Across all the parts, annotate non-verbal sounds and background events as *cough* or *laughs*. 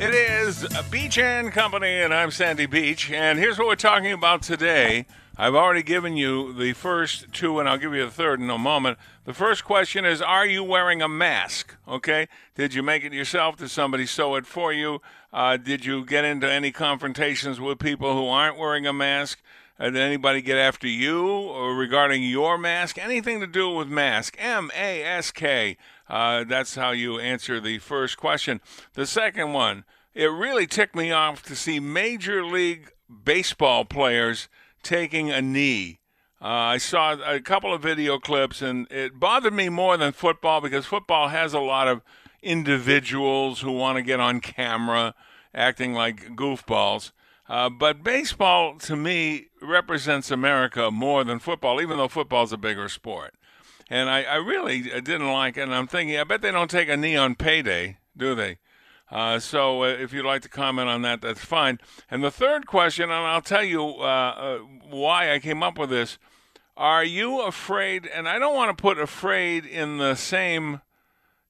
It is Beach and Company, and I'm Sandy Beach. And here's what we're talking about today. I've already given you the first two, and I'll give you the third in a moment. The first question is Are you wearing a mask? Okay. Did you make it yourself? Did somebody sew it for you? Uh, did you get into any confrontations with people who aren't wearing a mask? Uh, did anybody get after you or regarding your mask? Anything to do with mask? M A S K. Uh, that's how you answer the first question. The second one, it really ticked me off to see Major League Baseball players taking a knee. Uh, I saw a couple of video clips, and it bothered me more than football because football has a lot of individuals who want to get on camera acting like goofballs. Uh, but baseball, to me, represents America more than football, even though football's a bigger sport. And I, I really didn't like it. And I'm thinking, I bet they don't take a knee on payday, do they? Uh, so uh, if you'd like to comment on that, that's fine. And the third question, and I'll tell you uh, uh why I came up with this. Are you afraid? And I don't want to put afraid in the same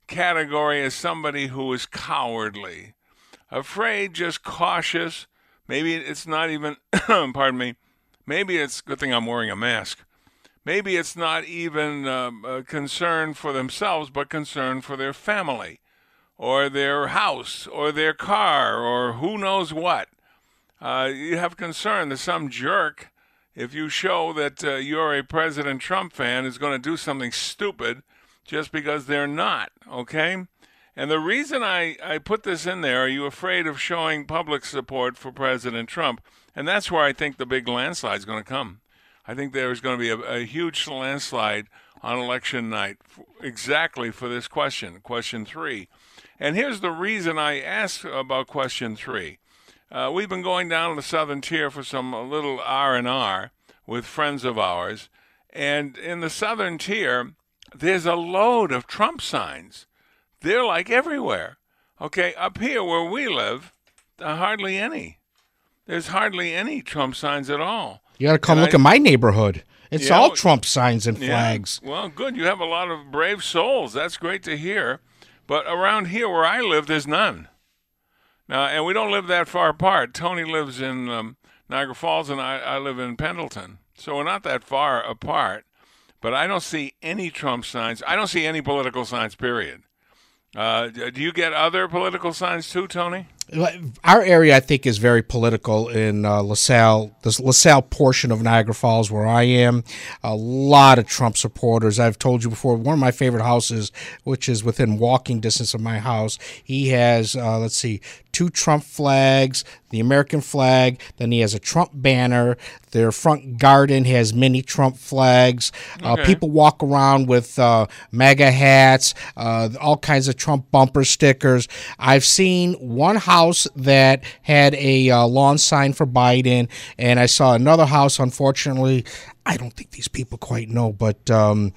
category as somebody who is cowardly. Afraid, just cautious. Maybe it's not even, *coughs* pardon me, maybe it's good thing I'm wearing a mask maybe it's not even um, concern for themselves, but concern for their family or their house or their car or who knows what. Uh, you have concern that some jerk, if you show that uh, you're a President Trump fan, is going to do something stupid just because they're not, okay? And the reason I, I put this in there, are you afraid of showing public support for President Trump? And that's where I think the big landslide is going to come. I think there's going to be a, a huge landslide on election night exactly for this question, question three. And here's the reason I asked about question three. Uh, we've been going down to the southern tier for some little R and R with friends of ours, and in the southern tier, there's a load of Trump signs. They're like everywhere. Okay, up here where we live, hardly any. There's hardly any Trump signs at all. You got to come and look I, at my neighborhood. It's yeah, all Trump signs and flags. Yeah. Well, good. You have a lot of brave souls. That's great to hear. But around here where I live, there's none. Now, and we don't live that far apart. Tony lives in um, Niagara Falls, and I, I live in Pendleton. So we're not that far apart. But I don't see any Trump signs. I don't see any political signs, period. Uh, do you get other political signs too, Tony? Our area, I think, is very political in uh, LaSalle, the LaSalle portion of Niagara Falls, where I am. A lot of Trump supporters. I've told you before, one of my favorite houses, which is within walking distance of my house, he has, uh, let's see, two Trump flags, the American flag, then he has a Trump banner. Their front garden has many Trump flags. Uh, okay. Uh, people walk around with uh, MAGA hats, uh, all kinds of Trump bumper stickers. I've seen one house that had a uh, lawn sign for Biden, and I saw another house, unfortunately, I don't think these people quite know, but um,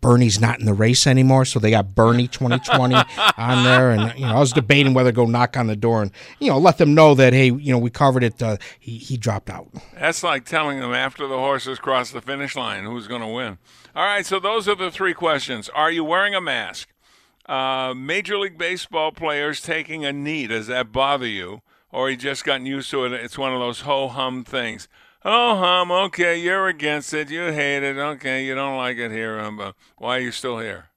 Bernie's not in the race anymore, so they got Bernie 2020 *laughs* on there. And you know, I was debating whether to go knock on the door and you know let them know that hey, you know, we covered it. Uh, he he dropped out. That's like telling them after the horses cross the finish line who's going to win. All right, so those are the three questions. Are you wearing a mask? Uh, Major League Baseball players taking a knee. Does that bother you? Or you just gotten used to it? It's one of those ho hum things. Oh, hum, okay, you're against it. You hate it. Okay, you don't like it here. Um, uh, why are you still here?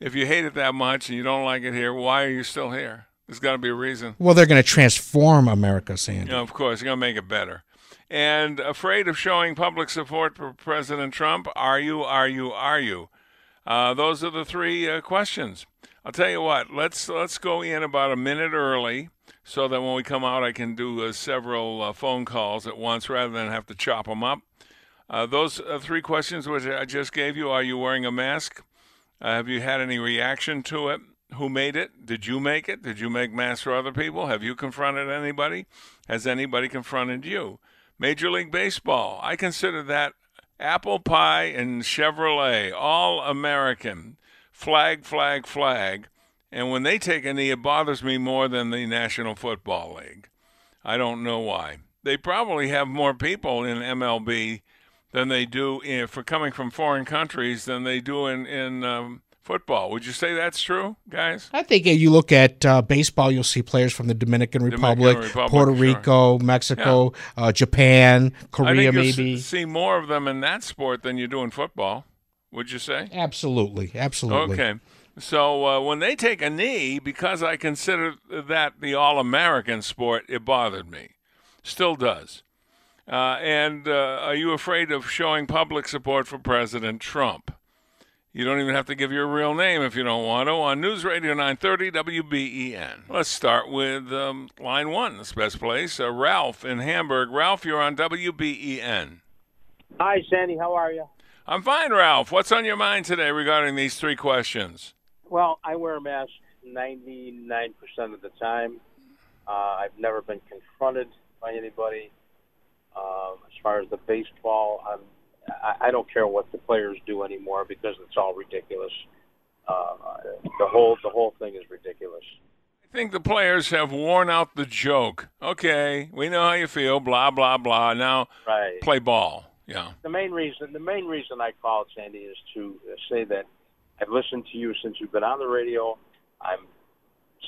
If you hate it that much and you don't like it here, why are you still here? There's got to be a reason. Well, they're going to transform America, Sandy. Of course, they're going to make it better. And afraid of showing public support for President Trump? Are you? Are you? Are you? Uh, those are the three uh, questions. I'll tell you what. Let's let's go in about a minute early, so that when we come out, I can do uh, several uh, phone calls at once rather than have to chop them up. Uh, those uh, three questions which I just gave you. Are you wearing a mask? have you had any reaction to it? Who made it? Did you make it? Did you make masks for other people? Have you confronted anybody? Has anybody confronted you? Major League Baseball. I consider that apple pie and Chevrolet, all American, flag, flag, flag. And when they take a knee, it bothers me more than the National Football League. I don't know why. They probably have more people in MLB than they do in, for coming from foreign countries than they do in in um, football. Would you say that's true, guys? I think if you look at uh, baseball, you'll see players from the Dominican Republic, Dominican Republic Puerto sure. Rico, Mexico, yeah. uh, Japan, Korea, I think maybe. See more of them in that sport than you do in football. Would you say? Absolutely, absolutely. Okay. So uh, when they take a knee, because I consider that the all-American sport, it bothered me. Still does. Uh, and uh, are you afraid of showing public support for President Trump? You don't even have to give your real name if you don't want to on News Radio 930 WBEN. Let's start with um, line one, this best place. Uh, Ralph in Hamburg. Ralph, you're on WBEN. Hi, Sandy. How are you? I'm fine, Ralph. What's on your mind today regarding these three questions? Well, I wear a mask 99% of the time. Uh, I've never been confronted by anybody. Um, as far as the baseball, I'm I, I don't care what the players do anymore because it's all ridiculous. Uh, the whole the whole thing is ridiculous. I think the players have worn out the joke. Okay, we know how you feel. Blah blah blah. Now right. play ball. Yeah. The main reason the main reason I called Sandy is to say that I've listened to you since you've been on the radio. I'm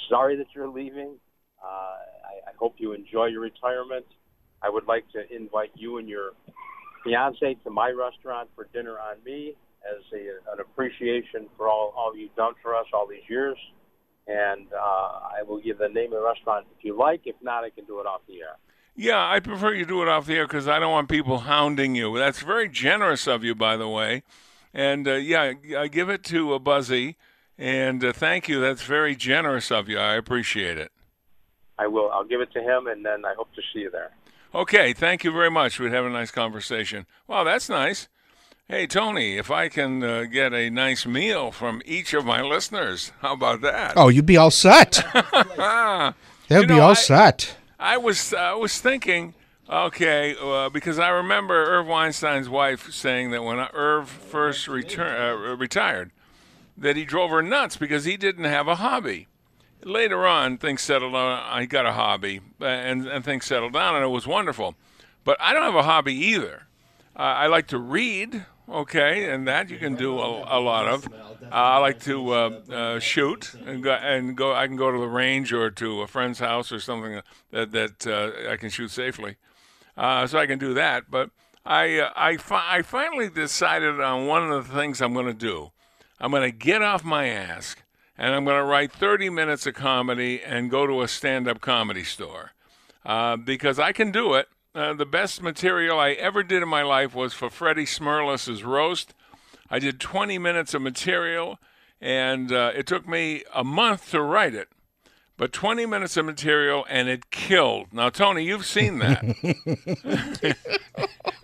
sorry that you're leaving. Uh, I, I hope you enjoy your retirement. I would like to invite you and your fiance to my restaurant for dinner on me as a, an appreciation for all, all you've done for us all these years. And uh, I will give the name of the restaurant if you like. If not, I can do it off the air. Yeah, I prefer you do it off the air because I don't want people hounding you. That's very generous of you, by the way. And uh, yeah, I give it to a Buzzy, and uh, thank you. That's very generous of you. I appreciate it. I will. I'll give it to him, and then I hope to see you there. Okay, thank you very much. We'd have a nice conversation. Wow, that's nice. Hey, Tony, if I can uh, get a nice meal from each of my listeners, how about that? Oh, you'd be all set. *laughs* They'll You be all I- set. I was I was thinking, okay, uh, because I remember Irv Weinstein's wife saying that when Irv first return, uh, retired, that he drove her nuts because he didn't have a hobby. Later on, things settled down. I got a hobby, uh, and and things settled down, and it was wonderful. But I don't have a hobby either. Uh, I like to read, okay, and that you can do a, a lot of. Uh, I like to uh, shoot and go, and go. I can go to the range or to a friend's house or something that that I can shoot safely. Uh, so I can do that. But I uh, I, fi- I finally decided on one of the things I'm going to do. I'm going to get off my ass and I'm going to write 30 minutes of comedy and go to a stand-up comedy store uh, because I can do it. Uh, the best material I ever did in my life was for Freddie Smerlas's roast. I did 20 minutes of material, and uh, it took me a month to write it. But 20 minutes of material, and it killed. Now, Tony, you've seen that. *laughs*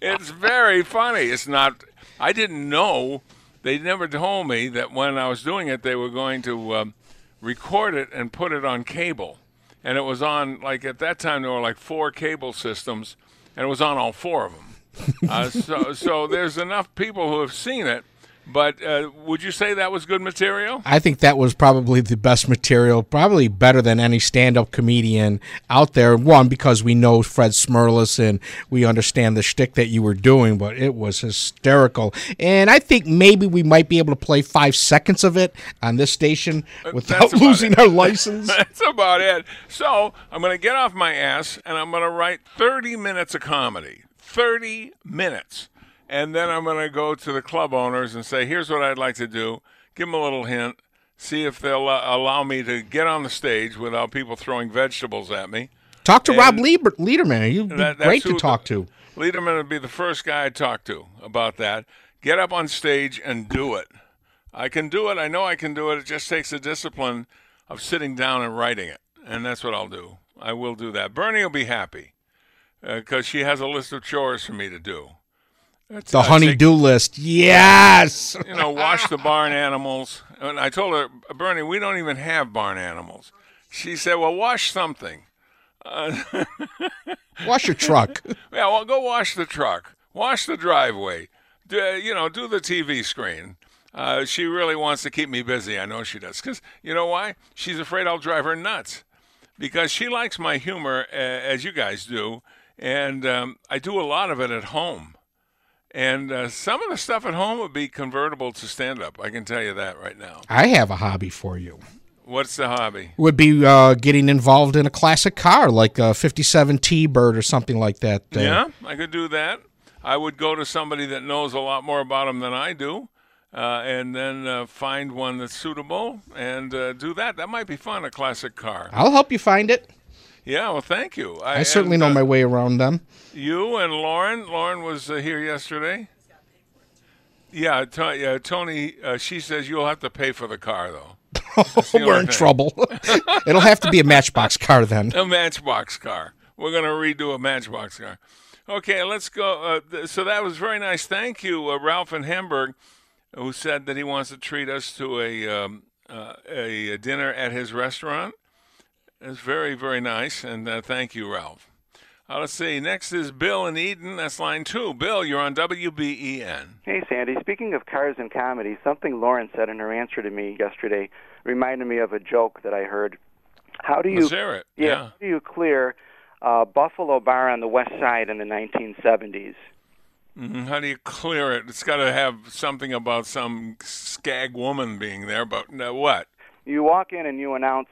it's very funny. It's not. I didn't know. They never told me that when I was doing it, they were going to um, record it and put it on cable. And it was on like at that time there were like four cable systems, and it was on all four of them. *laughs* uh, so, so there's enough people who have seen it. But uh, would you say that was good material? I think that was probably the best material, probably better than any stand-up comedian out there. One, because we know Fred Smerlas and we understand the shtick that you were doing, but it was hysterical. And I think maybe we might be able to play five seconds of it on this station without Uh, about losing it. our *laughs* license. That's about it. So I'm going to get off my ass and I'm going to write 30 minutes of comedy. 30 minutes. And then I'm going to go to the club owners and say, here's what I'd like to do. Give them a little hint. See if they'll uh, allow me to get on the stage without people throwing vegetables at me. Talk to And Rob Lieber, Lederman. You'd be That- great to talk the- to. Lederman would be the first guy I'd talk to about that. Get up on stage and do it. I can do it. I know I can do it. It just takes the discipline of sitting down and writing it. And that's what I'll do. I will do that. Bernie will be happy because she has a list of chores for me to do. It's, The uh, honey-do list. Yes. *laughs* you know, wash the barn animals. And I told her, Bernie, we don't even have barn animals. She said, well, wash something. *laughs* Wash your truck. *laughs* Yeah, well, go wash the truck, wash the driveway, do, you know, do the TV screen. Uh, she really wants to keep me busy. I know she does. Because you know why? She's afraid I'll drive her nuts. Because she likes my humor, uh, as you guys do, and um, I do a lot of it at home. And uh, some of the stuff at home would be convertible to stand up. I can tell you that right now. I have a hobby for you. What's the hobby? Would be uh, getting involved in a classic car like a 57 T-Bird or something like that. Uh, Yeah, I could do that. I would go to somebody that knows a lot more about them than I do, uh, and then uh, find one that's suitable and uh, do that. That might be fun, a classic car. I'll help you find it. Yeah, well, thank you. I certainly and, know uh, my way around them. You and Lauren. Lauren was uh, here yesterday. Yeah, to, yeah Tony. Uh, she says you'll have to pay for the car though. *laughs* We're in thing. trouble. *laughs* It'll have to be a Matchbox car then. a Matchbox car. We're going to redo a Matchbox car. Okay, let's go. Uh, th- so that was very nice. Thank you, uh, Ralph in Hamburg, who said that he wants to treat us to a um, uh, a, a dinner at his restaurant. It's very very nice, and uh, thank you, Ralph. Uh, let's see. Next is Bill in Eden. That's line two. Bill, you're on WBEN. Hey, Sandy. Speaking of cars and comedy, something Lauren said in her answer to me yesterday reminded me of a joke that I heard. How do you Let's hear it. yeah, Yeah. how do you clear uh, Buffalo Bar on the West Side in the 1970s? Mhm. How do you clear it? It's got to have something about some skag woman being there, but uh, what? You walk in and you announce,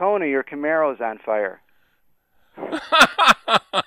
"Tony, your Camaro's on fire." *laughs*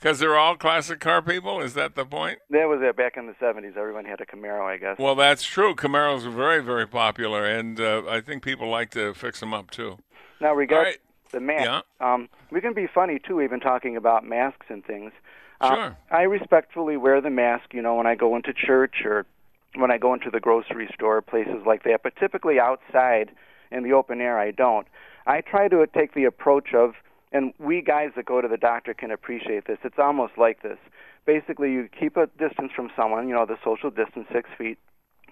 Because they're all classic car people? Is that the point? That was it back in the 70s. Everyone had a Camaro, I guess. Well, that's true. Camaros are very, very popular, and uh, I think people like to fix them up too. Now, regarding right. the mask, um, we can be funny too, even talking about masks and things. Uh, Sure. I respectfully wear the mask, you know, when I go into church or when I go into the grocery store, places like that. But typically outside in the open air, I don't. I try to take the approach of, and we guys that go to the doctor can appreciate this. It's almost like this. Basically, you keep a distance from someone, you know, the social distance, six feet,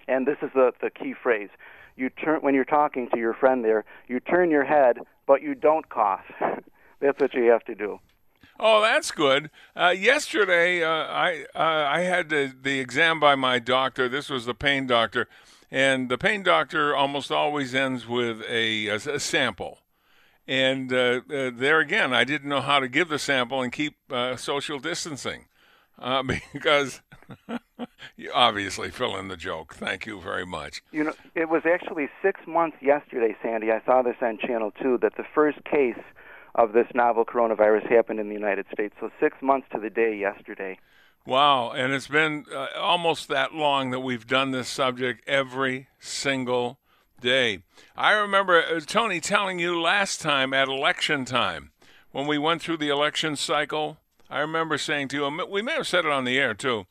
and this is the the key phrase. You turn when you're talking to your friend there. You turn your head, but you don't cough. *laughs* That's what you have to do. Oh, that's good. Uh, yesterday, uh, I uh, I had the, the exam by my doctor. This was the pain doctor, and the pain doctor almost always ends with a, a, a sample. And uh, uh, there again, I didn't know how to give the sample and keep uh, social distancing uh, *laughs* because *laughs* you obviously fill in the joke. Thank you very much. You know, it was actually six months yesterday, Sandy. I saw this on Channel Two that the first case of this novel coronavirus happened in the United States. So six months to the day yesterday. Wow, and it's been uh, almost that long that we've done this subject every single day. I remember uh, Tony telling you last time at election time when we went through the election cycle. I remember saying to you, we may have said it on the air too.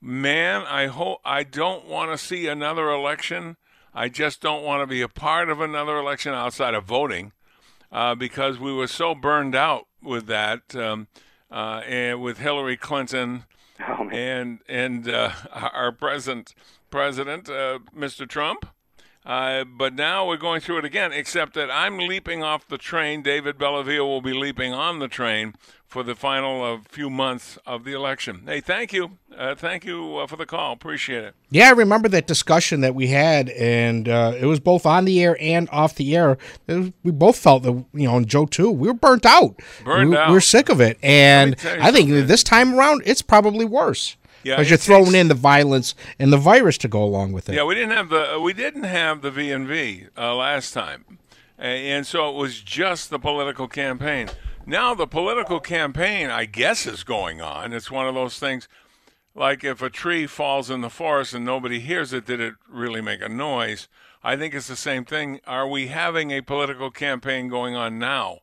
Man, I hope I don't want to see another election. I just don't want to be a part of another election outside of voting, uh, because we were so burned out with that, um, uh, and with Hillary Clinton Oh, and and uh, *laughs* our present president, uh, Mr. Trump. Uh, but now we're going through it again, except that I'm leaping off the train. David Bellavia will be leaping on the train for the final uh, few months of the election. Hey, thank you. Uh, thank you uh, for the call. Appreciate it. Yeah, I remember that discussion that we had, and uh, it was both on the air and off the air. Was- we both felt that, you know, and Joe too, we were burnt out. Burnt we, out. We were sick of it. And I think something. this time around, it's probably worse. Yeah, Because you're throwing takes- in the violence and the virus to go along with it. Yeah, we didn't have the we didn't have the V and V uh, last time, and so it was just the political campaign. Now the political campaign, I guess, is going on. It's one of those things like if a tree falls in the forest and nobody hears it, did it really make a noise? I think it's the same thing. Are we having a political campaign going on now?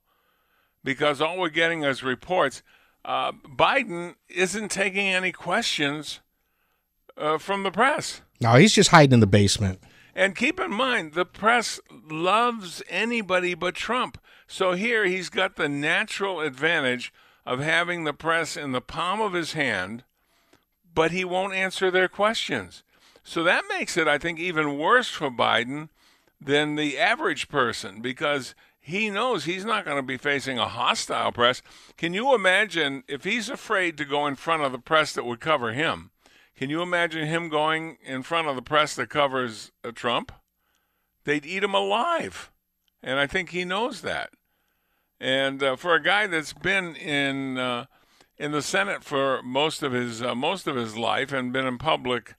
Because all we're getting is reports. Uh, Biden isn't taking any questions uh, from the press. No, he's just hiding in the basement. And keep in mind, the press loves anybody but Trump. So here he's got the natural advantage of having the press in the palm of his hand, but he won't answer their questions. So that makes it, I think, even worse for Biden than the average person because he knows he's not going to be facing a hostile press. Can you imagine if he's afraid to go in front of the press that would cover him? Can you imagine him going in front of the press that covers uh, Trump? They'd eat him alive. And I think he knows that. And uh, for a guy that's been in uh, in the Senate for most of his uh, most of his life and been in public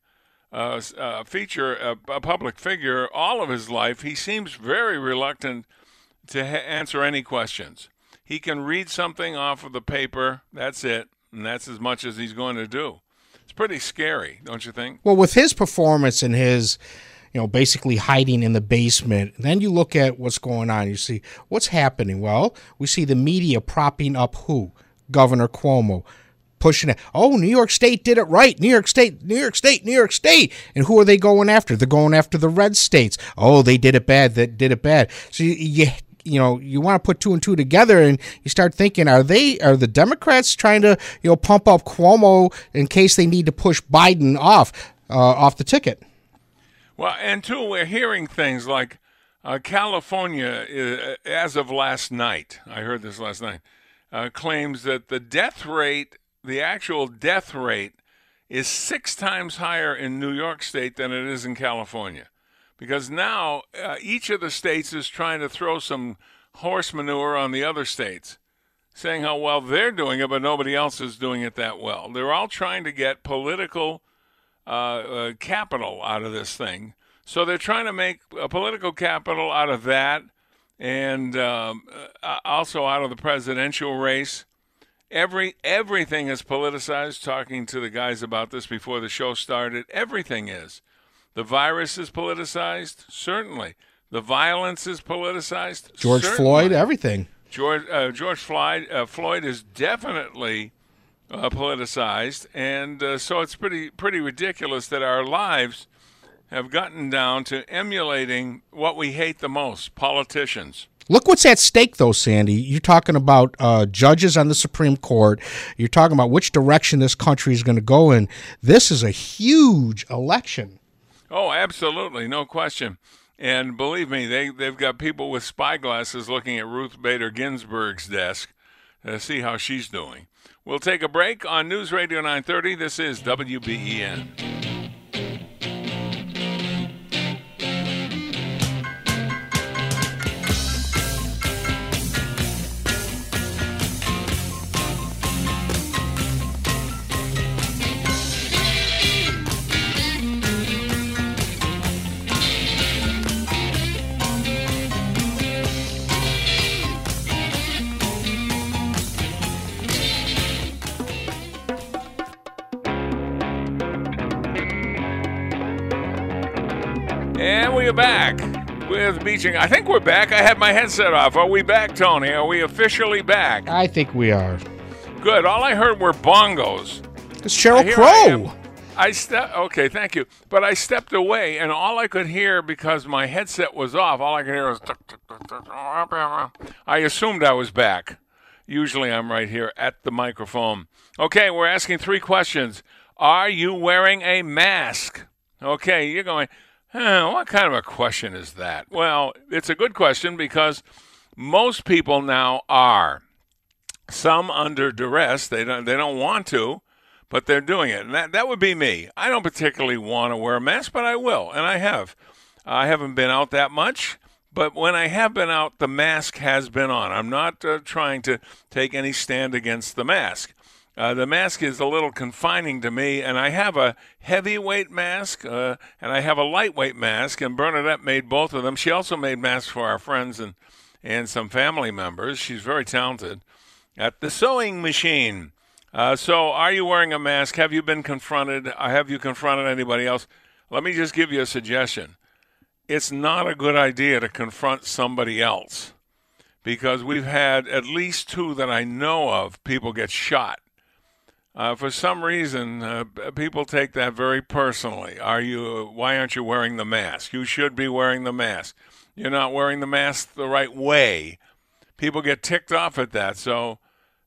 uh, uh, feature a public figure all of his life, he seems very reluctant to ha- answer any questions. He can read something off of the paper. That's it, and that's as much as he's going to do. It's pretty scary, don't you think? Well, with his performance and his, you know, basically hiding in the basement, then you look at what's going on. You see what's happening. Well, we see the media propping up who? Governor Cuomo pushing it. Oh, New York State did it right. New York State, New York State, New York State. And who are they going after? They're going after the red states. Oh, they did it bad. That did it bad. So you, you you know you want to put two and two together and you start thinking are they are the democrats trying to you know pump up cuomo in case they need to push biden off uh, off the ticket? Well and two we're hearing things like uh, california uh, as of last night i heard this last night uh, claims that the death rate the actual death rate is six times higher in new york state than it is in california because now uh, each of the states is trying to throw some horse manure on the other states, saying how well they're doing it, but nobody else is doing it that well. They're all trying to get political uh, uh, capital out of this thing. So they're trying to make a political capital out of that and um, uh, also out of the presidential race. Every everything is politicized. Talking to the guys about this before the show started, everything is. The virus is politicized, certainly. The violence is politicized. George certainly. Floyd, everything. George uh, George Floyd uh, Floyd is definitely uh, politicized, and uh, so it's pretty pretty ridiculous that our lives have gotten down to emulating what we hate the most: politicians. Look what's at stake, though, Sandy. You're talking about uh, judges on the Supreme Court. You're talking about which direction this country is going to go in. This is a huge election. Oh, absolutely, no question. And believe me, they they've got people with spy glasses looking at Ruth Bader Ginsburg's desk to see how she's doing. We'll take a break on News Radio 930. This is WBEN. Are back with Beaching. I think we're back. I had my headset off. Are we back, Tony? Are we officially back? I think we are. Good. All I heard were bongos. It's Sheryl Crow. I, I stepped. Okay, thank you. But I stepped away, and all I could hear because my headset was off. All I could hear was. I assumed I was back. Usually, I'm right here at the microphone. Okay, we're asking three questions. Are you wearing a mask? Okay, you're going. What kind of a question is that? Well, it's a good question because most people now are. Some under duress, they don't they don't want to, but they're doing it. And that that would be me. I don't particularly want to wear a mask, but I will, and I have. I haven't been out that much, but when I have been out, the mask has been on. I'm not uh, trying to take any stand against the mask. Uh, the mask is a little confining to me, and I have a heavyweight mask uh, and I have a lightweight mask. And Bernadette made both of them. She also made masks for our friends and and some family members. She's very talented. at the sewing machine. Uh, so, are you wearing a mask? Have you been confronted? Uh, have you confronted anybody else? Let me just give you a suggestion. It's not a good idea to confront somebody else because we've had at least two that I know of people get shot. Uh, for some reason, uh, people take that very personally. Are you? Why aren't you wearing the mask? You should be wearing the mask. You're not wearing the mask the right way. People get ticked off at that. So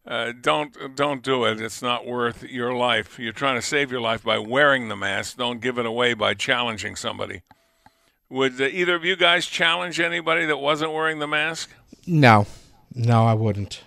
uh, don't don't do it. It's not worth your life. You're trying to save your life by wearing the mask. Don't give it away by challenging somebody. Would uh, either of you guys challenge anybody that wasn't wearing the mask? No, no, I wouldn't.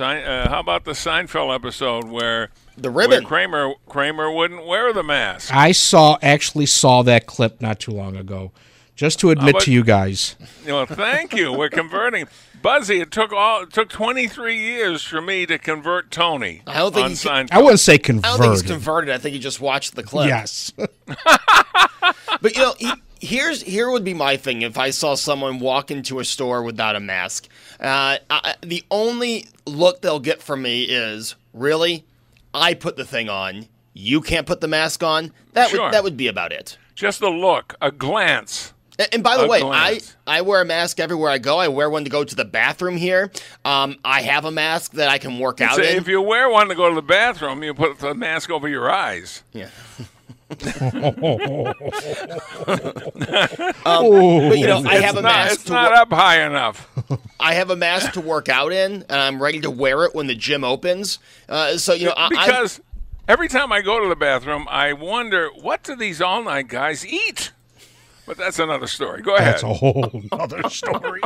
Uh, how about the Seinfeld episode where the ribbon where Kramer Kramer wouldn't wear the mask? I saw actually saw that clip not too long ago. Just to admit to you guys. Well, thank you. We're *laughs* converting. Buzzy, it took all it took 23 years for me to convert Tony. I don't think on he, I wouldn't say converted. I don't think he's converted. I think he just watched the clip. Yes. *laughs* but you know, he, here's here would be my thing if I saw someone walk into a store without a mask. Uh, I, the only look they'll get from me is really, I put the thing on. You can't put the mask on. That Sure. would that would be about it. Just a look, a glance. And- by the A way, I, glance. I wear a mask everywhere I go. I wear one to go to the bathroom here. Um, I have a mask that I can work out So in. if you wear one to go to the bathroom, you put the mask over your eyes. yeah. *laughs* Um, but you know, I have a not, mask It's not wo- up high enough. *laughs* I have a mask to work out in, and I'm ready to wear it when the gym opens. Uh, so you know, I, I, because every time I go to the bathroom, I wonder what do these all night guys eat. But that's another story. Go ahead. That's a whole other *laughs* story.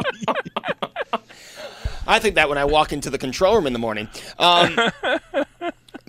I think that when I walk into the control room in the morning. Um, *laughs*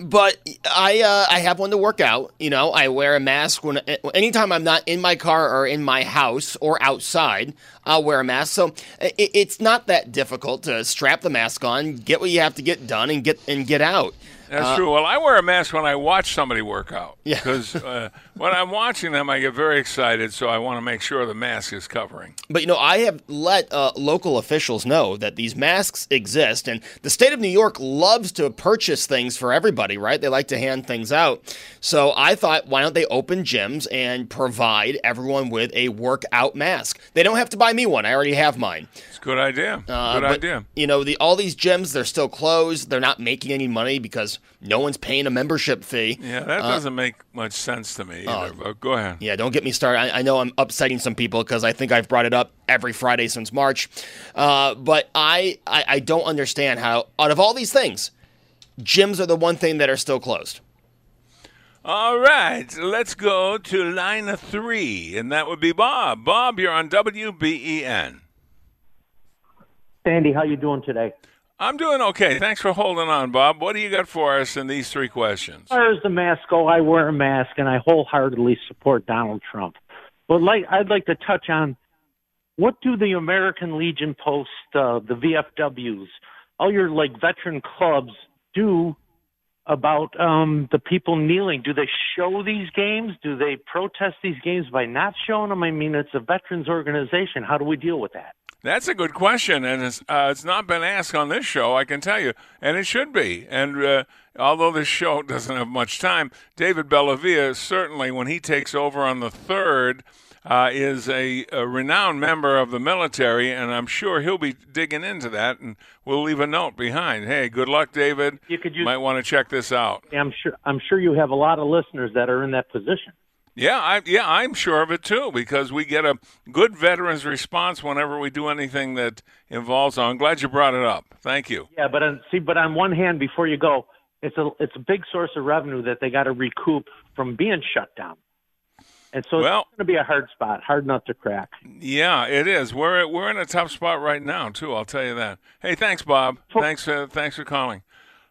but I uh, I have one to work out. You know, I wear a mask when anytime I'm not in my car or in my house or outside. I'll wear a mask. So it, it's not that difficult to strap the mask on, get what you have to get done, and get and get out. That's true. Well, I wear a mask when I watch somebody work out. Yeah. Because uh, when I'm watching them, I get very excited, so I want to make sure the mask is covering. But you know, I have let uh, local officials know that these masks exist, and the state of New York loves to purchase things for everybody, right? They like to hand things out. So I thought, why don't they open gyms and provide everyone with a workout mask? They don't have to buy me one; I already have mine. It's a good idea. Uh, good but, idea. You know, the all these gyms they're still closed. They're not making any money because no one's paying a membership fee. Yeah, that doesn't make much sense to me either. but go ahead. uh, Yeah, don't get me started. I, I know I'm upsetting some people because I think I've brought it up every Friday since March. Uh, but I, I, I don't understand how, out of all these things, gyms are the one thing that are still closed. All right, let's go to line three, and that would be Bob. Bob, you're on WBEN. Sandy, how you doing today? I'm doing okay. Thanks for holding on, Bob. What do you got for us in these three questions? As far as the mask go, I wear a mask and I wholeheartedly support Donald Trump. But like, I'd like to touch on what do the American Legion Post, uh, the VFWs, all your like veteran clubs do about um, the people kneeling? Do they show these games? Do they protest these games by not showing them? I mean, it's a veterans organization. How do we deal with that? That's a good question, and it's, uh, it's not been asked on this show, I can tell you, and it should be. And uh, although this show *laughs* doesn't have much time, David Bellavia certainly, when he takes over on the third, uh, is a, a renowned member of the military, and I'm sure he'll be digging into that, and we'll leave a note behind. Hey, good luck, David. You could use- might want to check this out. I'm sure. I'm sure you have a lot of listeners that are in that position. Yeah, I, yeah, I'm sure of it too because we get a good veterans response whenever we do anything that involves. I'm glad you brought it up. Thank you. Yeah, but on, see, but on one hand, before you go, it's a it's a big source of revenue that they got to recoup from being shut down, and so Well- it's going to be a hard spot, hard nut to crack. Yeah, it is. We're we're in a tough spot right now too. I'll tell you that. Hey, thanks, Bob. Thanks, uh, thanks for calling.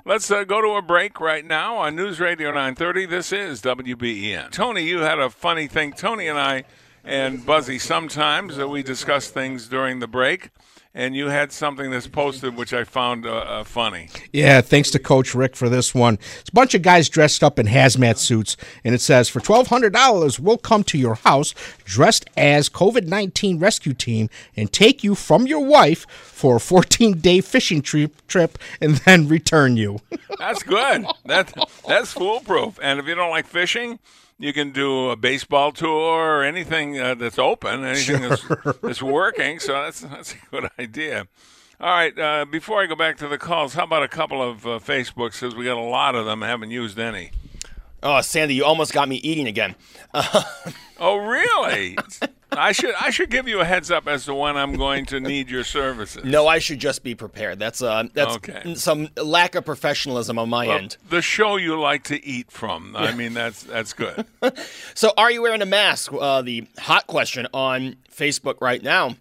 Let's uh, go to a break right now on News Radio 930. This is WBEN. Tony, you had a funny thing. Tony and I And Buzzy, sometimes uh, we discuss things during the break, and you had something that's posted which I found uh, uh, funny. Yeah, thanks to Coach Rick for this one. It's a bunch of guys dressed up in hazmat suits, and it says, For $1,200, we'll come to your house dressed as COVID 19 rescue team and take you from your wife for a 14 day fishing trip, trip and then return you. *laughs* That's good. That, that's foolproof. And if you don't like fishing, you can do a baseball tour or anything uh, that's open, anything Sure. that's, *laughs* that's working. So that's that's a good idea. All right. Uh, before I go back to the calls, how about a couple of uh, Facebooks? Because we got a lot of them. Haven't used any. Oh, Sandy, you almost got me eating again. *laughs* Oh, really? I should I should give you a heads up as to when I'm going to need your services. No, I should just be prepared. That's uh, that's Okay. some lack of professionalism on my Well, end. the show you like to eat from. I mean, that's that's good. *laughs* So, are you wearing a mask? Uh, the hot question on Facebook right now.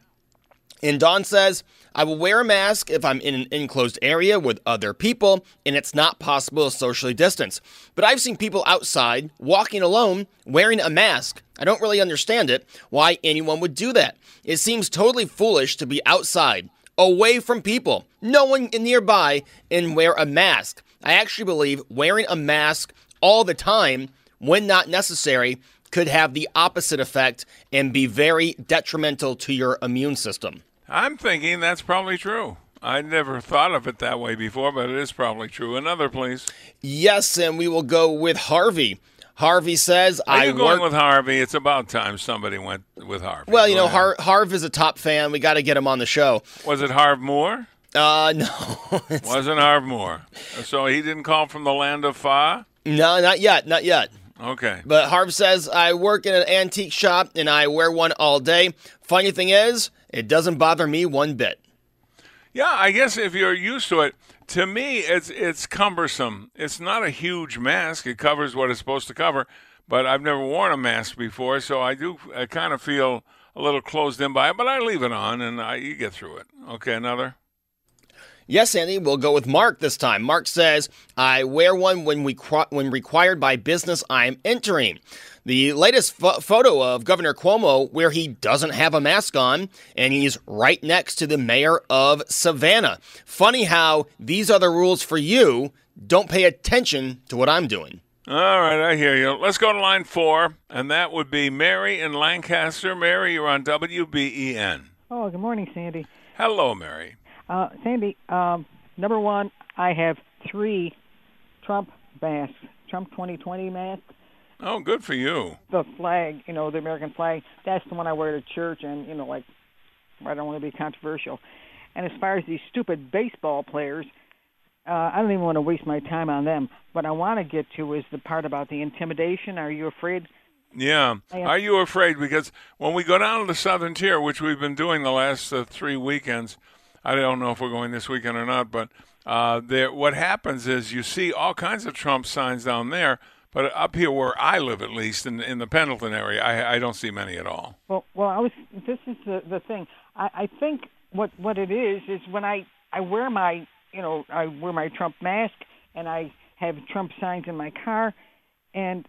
And Don says, I will wear a mask if I'm in an enclosed area with other people and it's not possible to socially distance. But I've seen people outside walking alone wearing a mask. I don't really understand it, why anyone would do that. It seems totally foolish to be outside, away from people, no one nearby, and wear a mask. I actually believe wearing a mask all the time, when not necessary, could have the opposite effect and be very detrimental to your immune system. I'm thinking that's probably true. I never thought of it that way before, but it is probably true. Another, please. Yes, and we will go with Harvey. Harvey says, Are "I you going work." with Harvey? It's about time somebody went with Harvey. well, you Go know. Har- Harv is a top fan. We got to get him on the show. was it Harv Moore? Uh, no, *laughs* Wasn't Harv Moore? So he didn't call from the land of Fa. no, not yet, not yet. Okay. But Harv says, I work in an antique shop and I wear one all day. Funny thing is, it doesn't bother me one bit. Yeah, I guess if you're used to it, to me, it's it's cumbersome. It's not a huge mask. It covers what it's supposed to cover, but I've never worn a mask before, so I do I kind of feel a little closed in by it. But I leave it on, and I, you get through it. Okay, another. Yes, Andy, we'll go with Mark this time. Mark says, I wear one when, we when required by business I'm entering. The latest pho- photo of Governor Cuomo, where he doesn't have a mask on, and he's right next to the mayor of Savannah. Funny how these are the rules for you. Don't pay attention to what I'm doing. All right, I hear you. Let's go to line four, and that would be Mary in Lancaster. Mary, you're on WBEN. Oh, good morning, Sandy. Hello, Mary. Uh, Sandy, um, number one, I have three Trump masks, Trump 2020 masks. Oh, good for you. The flag, you know, the American flag, that's the one I wear to church, and, you know, like, I don't want to be controversial. And as far as these stupid baseball players, uh, I don't even want to waste my time on them. What I want to get to is the part about the intimidation. Are you afraid? Yeah. Are you afraid? Because when we go down to the southern tier, which we've been doing the last uh, three weekends, I don't know if we're going this weekend or not, but uh, there, what happens is you see all kinds of Trump signs down there, but up here where I live, at least in in the Pendleton area, I, I don't see many at all. Well, well, I was. This is the the thing. I, I think what what it is is when I I wear my you know I wear my Trump mask and I have Trump signs in my car, and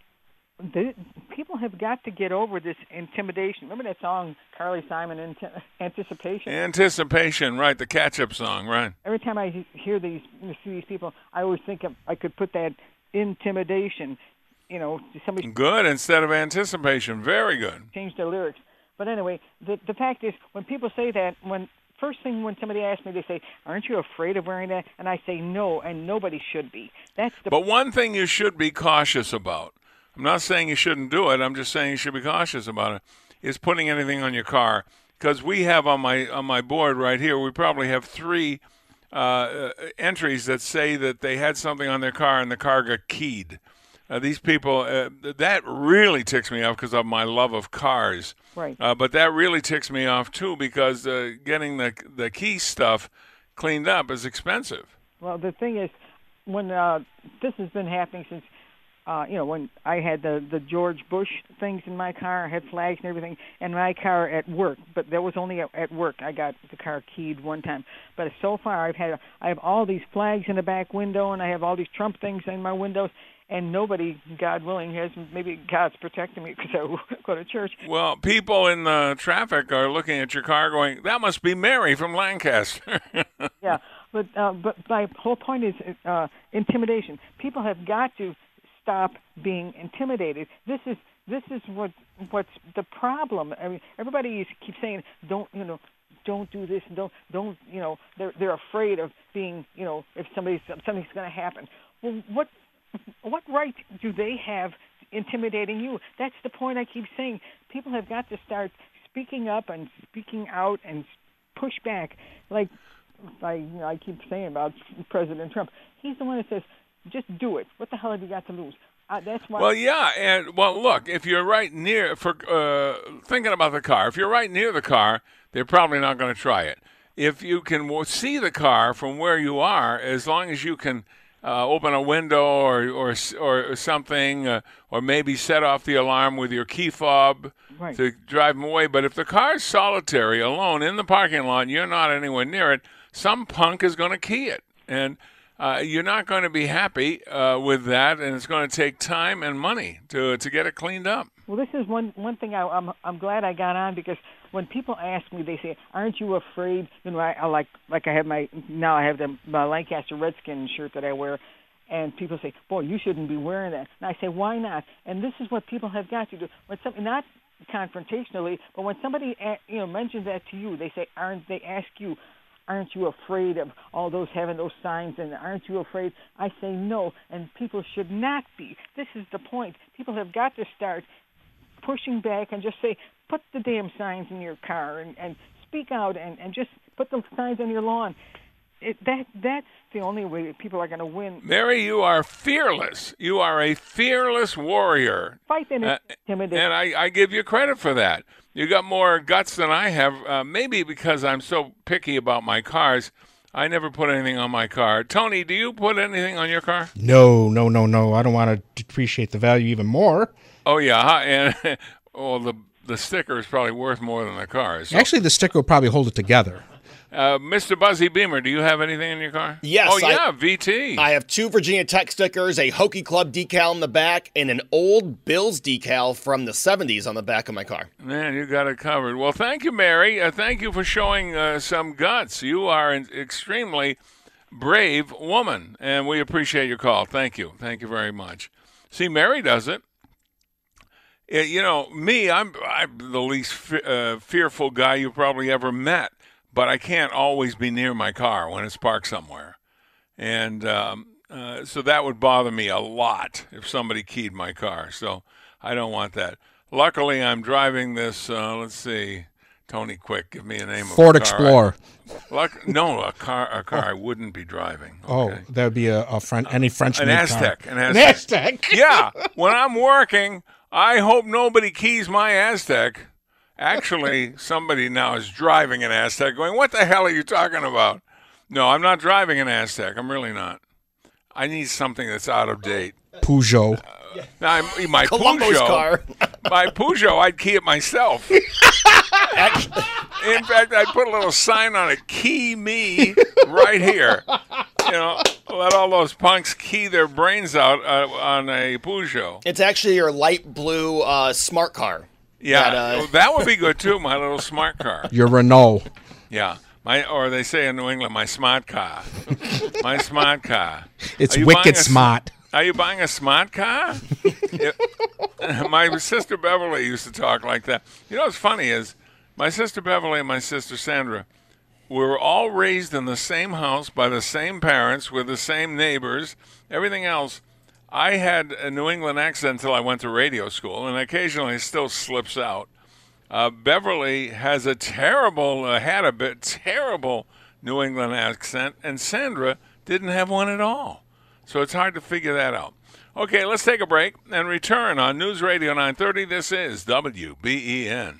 the, people have got to get over this intimidation. Remember that song Carly Simon, Ant- Anticipation? Anticipation, right? The catch-up song, right? Every time I hear these see these people, I always think of I could put that intimidation. You know, somebody Good instead of anticipation. Very good. change their lyrics. But anyway, the the fact is, when people say that, when first thing when somebody asks me, they say, "Aren't you afraid of wearing that?" And I say, "No," and nobody should be. That's the But one thing you should be cautious about, I'm not saying you shouldn't do it, I'm just saying you should be cautious about it, is putting anything on your car. Because we have on my on my board right here, we probably have three uh, uh, entries that say that they had something on their car and the car got keyed. Uh, these people, uh, that really ticks me off because of my love of cars. Right. Uh, but that really ticks me off too because uh, getting the the key stuff cleaned up is expensive. well, the thing is, when uh, this has been happening since. Uh, you know, when I had the the George Bush things in my car, I had flags and everything, and my car at work. But that was only at, at work. I got the car keyed one time. But so far, I've had I have all these flags in the back window, and I have all these Trump things in my windows, and nobody, God willing, has maybe God's protecting me because I *laughs* go to church. Well, people in the traffic are looking at your car, going, "That must be Mary from Lancaster." *laughs* yeah, but uh, but my whole point is uh, intimidation. People have got to stop being intimidated. This is this is what what's the problem. I mean, everybody keeps saying, "Don't you know." Don't do this. Don't don't you know? They're they're afraid of being you know if somebody's something's going to happen. Well, what what right do they have intimidating you? That's the point I keep saying. People have got to start speaking up and speaking out and push back. Like I, I keep saying about President Trump. He's the one that says, "Just do it. What the hell have you got to lose?" Uh, that's why. Well, yeah, and well, look, if you're right near for uh, thinking about the car, if you're right near the car, they're probably not going to try it. If you can see the car from where you are, as long as you can uh, open a window or or or something, uh, or maybe set off the alarm with your key fob right. to drive them away. But if the car's solitary, alone in the parking lot, and you're not anywhere near it, some punk is going to key it, and uh, you're not going to be happy uh, with that, and it's going to take time and money to to get it cleaned up. Well, this is one one thing I, I'm I'm glad I got on because when people ask me, they say, "Aren't you afraid?" You know, I, I like like I have my now I have the my Lancaster Redskin shirt that I wear, and people say, "Boy, you shouldn't be wearing that." And I say, "Why not?" And this is what people have got to do when something not confrontationally, but when somebody you know mentions that to you, they say, "Aren't?" They ask you, aren't you afraid of all those having those signs and aren't you afraid i say no and people should not be this is the point people have got to start pushing back and just say put the damn signs in your car and, and speak out and, and just put the signs on your lawn it, that that's the only way that people are going to win. Mary, you are fearless. You are a fearless warrior. Fight and uh, intimidate. And I, I give you credit for that. You got more guts than I have. Uh, maybe because I'm so picky about my cars. I never put anything on my car. Tony, do you put anything on your car? No, no, no, no. I don't want to depreciate the value even more. Oh yeah, and *laughs* well the the sticker is probably worth more than the car. So. Actually, the sticker will probably hold it together. Uh, Mr. Buzzy Beamer, do you have anything in your car? Yes. Oh, yeah, I, VT. I have two Virginia Tech stickers, a Hokie Club decal in the back, and an old Bills decal from the 70s on the back of my car. Man, you got it covered. Well, thank you, Mary. Uh, thank you for showing uh, some guts. You are an extremely brave woman, and we appreciate your call. Thank you. Thank you very much. See, Mary does it. it you know, me, I'm, I'm the least fe- uh, fearful guy you probably ever met but I can't always be near my car when it's parked somewhere. And um, uh, so that would bother me a lot if somebody keyed my car. So I don't want that. Luckily, I'm driving this. Uh, let's see, Tony, quick, give me a name. Ford a Explorer. Luck, no, a car. A car oh. I wouldn't be driving. Oh, okay? Oh, that would be a, a French, any French. An Aztek. An Aztek. An Aztek. yeah. When I'm working, I hope nobody keys my Aztek Actually, somebody now is driving an Aztek going, What the hell are you talking about? No, I'm not driving an Aztek. I'm really not. I need something that's out of date. Peugeot. Uh, now, my Columbo's Peugeot, car. *laughs* my Peugeot, I'd key it myself. *laughs* In fact, I'd put a little sign on it, key me right here. You know, let all those punks key their brains out uh, on a Peugeot. It's actually your light blue uh, smart car. Yeah, that, uh, that would be good too. My little smart car. Your Renault. Yeah, my or they say in New England, my smart car. my smart car. It's wicked a, smart. Are you buying a smart car? *laughs* my sister Beverly used to talk like that. You know what's funny is my sister Beverly and my sister Sandra we were all raised in the same house by the same parents with the same neighbors, everything else. I had a New England accent until I went to radio school, and occasionally it still slips out. Uh, Beverly has a terrible, uh, had a bit terrible New England accent, and Sandra didn't have one at all. So it's hard to figure that out. Okay, let's take a break and return on News Radio 930. This is WBEN.